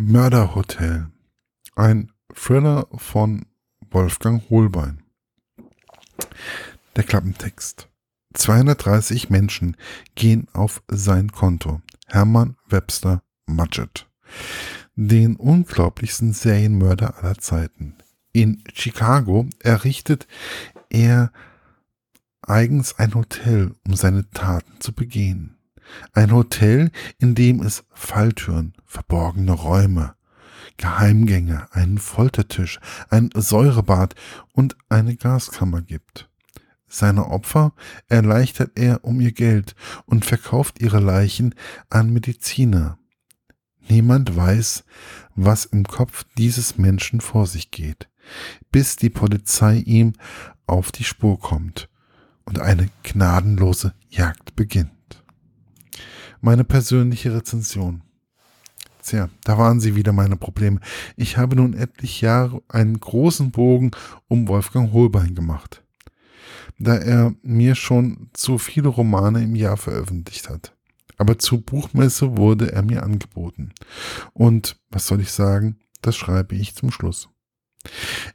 Mörderhotel. Ein Thriller von Wolfgang Holbein. Der Klappentext. 230 Menschen gehen auf sein Konto. Hermann Webster Mudgett. Den unglaublichsten Serienmörder aller Zeiten. In Chicago errichtet er eigens ein Hotel, um seine Taten zu begehen. Ein Hotel, in dem es Falltüren, verborgene Räume, Geheimgänge, einen Foltertisch, ein Säurebad und eine Gaskammer gibt. Seine Opfer erleichtert er um ihr Geld und verkauft ihre Leichen an Mediziner. Niemand weiß, was im Kopf dieses Menschen vor sich geht, bis die Polizei ihm auf die Spur kommt und eine gnadenlose Jagd beginnt meine persönliche Rezension. Tja, da waren sie wieder meine Probleme. Ich habe nun etliche Jahre einen großen Bogen um Wolfgang Holbein gemacht, da er mir schon zu viele Romane im Jahr veröffentlicht hat. Aber zur Buchmesse wurde er mir angeboten. Und was soll ich sagen? Das schreibe ich zum Schluss.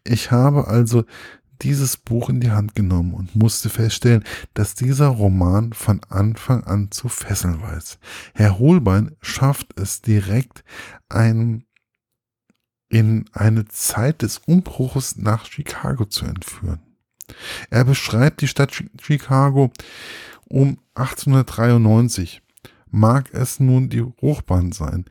Ich habe also dieses Buch in die Hand genommen und musste feststellen, dass dieser Roman von Anfang an zu fesseln weiß. Herr Holbein schafft es direkt, einen in eine Zeit des Umbruches nach Chicago zu entführen. Er beschreibt die Stadt Chicago um 1893. Mag es nun die Hochbahn sein,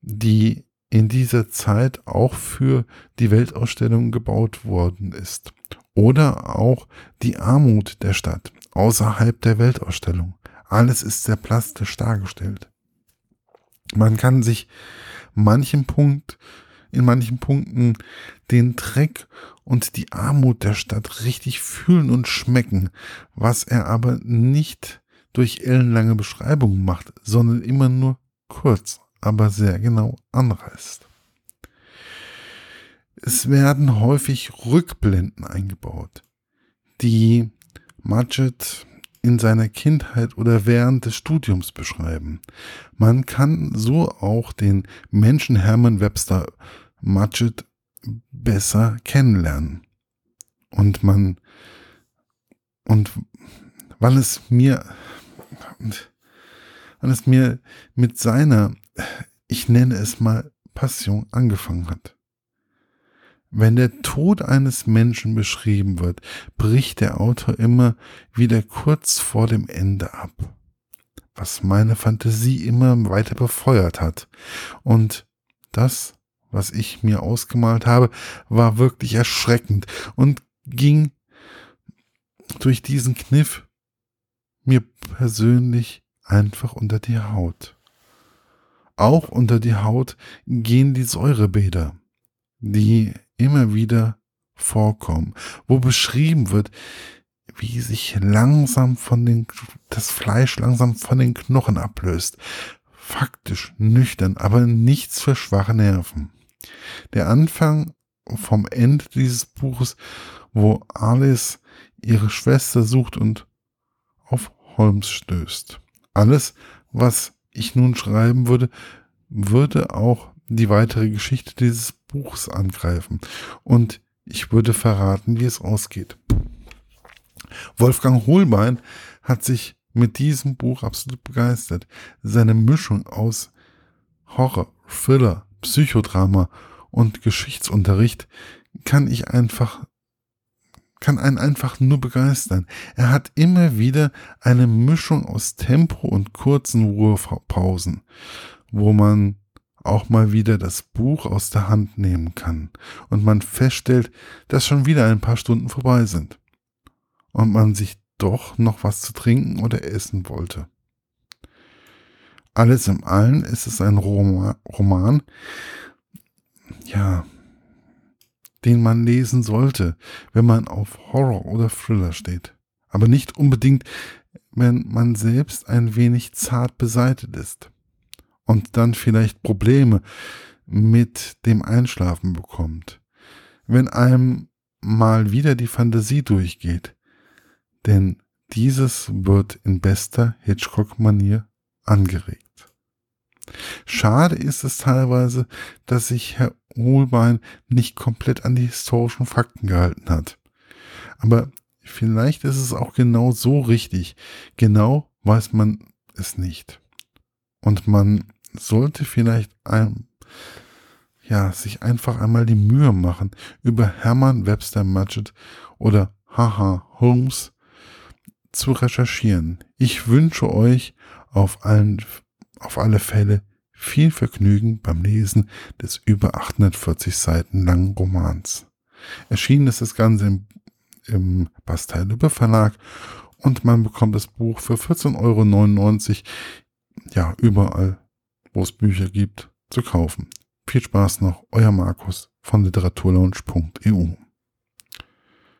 die in dieser Zeit auch für die Weltausstellung gebaut worden ist. Oder auch die Armut der Stadt außerhalb der Weltausstellung. Alles ist sehr plastisch dargestellt. Man kann sich manchen Punkt, in manchen Punkten den Dreck und die Armut der Stadt richtig fühlen und schmecken, was er aber nicht durch ellenlange Beschreibungen macht, sondern immer nur kurz, aber sehr genau anreißt. Es werden häufig Rückblenden eingebaut, die Mudgett in seiner Kindheit oder während des Studiums beschreiben. Man kann so auch den Menschen Hermann Webster Mudgett besser kennenlernen. Und man, und weil es mir, weil es mir mit seiner, ich nenne es mal Passion angefangen hat. Wenn der Tod eines Menschen beschrieben wird, bricht der Autor immer wieder kurz vor dem Ende ab, was meine Fantasie immer weiter befeuert hat. Und das, was ich mir ausgemalt habe, war wirklich erschreckend und ging durch diesen Kniff mir persönlich einfach unter die Haut. Auch unter die Haut gehen die Säurebäder, die immer wieder vorkommen, wo beschrieben wird, wie sich langsam von den, das Fleisch langsam von den Knochen ablöst. Faktisch nüchtern, aber nichts für schwache Nerven. Der Anfang vom Ende dieses Buches, wo Alice ihre Schwester sucht und auf Holmes stößt. Alles, was ich nun schreiben würde, würde auch die weitere Geschichte dieses Buchs angreifen. Und ich würde verraten, wie es ausgeht. Wolfgang Holbein hat sich mit diesem Buch absolut begeistert. Seine Mischung aus Horror, Thriller, Psychodrama und Geschichtsunterricht kann ich einfach kann einen einfach nur begeistern. Er hat immer wieder eine Mischung aus Tempo und kurzen Ruhepausen, wo man auch mal wieder das Buch aus der Hand nehmen kann und man feststellt, dass schon wieder ein paar Stunden vorbei sind und man sich doch noch was zu trinken oder essen wollte. Alles im Allen ist es ein Roman, ja, den man lesen sollte, wenn man auf Horror oder Thriller steht. Aber nicht unbedingt, wenn man selbst ein wenig zart beseitet ist und dann vielleicht Probleme mit dem Einschlafen bekommt. Wenn einem mal wieder die Fantasie durchgeht. Denn dieses wird in bester Hitchcock-Manier angeregt. Schade ist es teilweise, dass sich Herr Holbein nicht komplett an die historischen Fakten gehalten hat. Aber vielleicht ist es auch genau so richtig. Genau weiß man es nicht. Und man sollte vielleicht ein, ja, sich einfach einmal die Mühe machen, über Hermann Webster Mudgett oder Haha Holmes zu recherchieren. Ich wünsche euch auf allen, auf alle Fälle viel Vergnügen beim Lesen des über 840 Seiten langen Romans. Erschienen ist das Ganze im, im Bastei-Lübbe Verlag und man bekommt das Buch für 14,99 Euro, ja, überall, wo es Bücher gibt, zu kaufen. Viel Spaß noch, euer Markus von literaturlaunch.eu.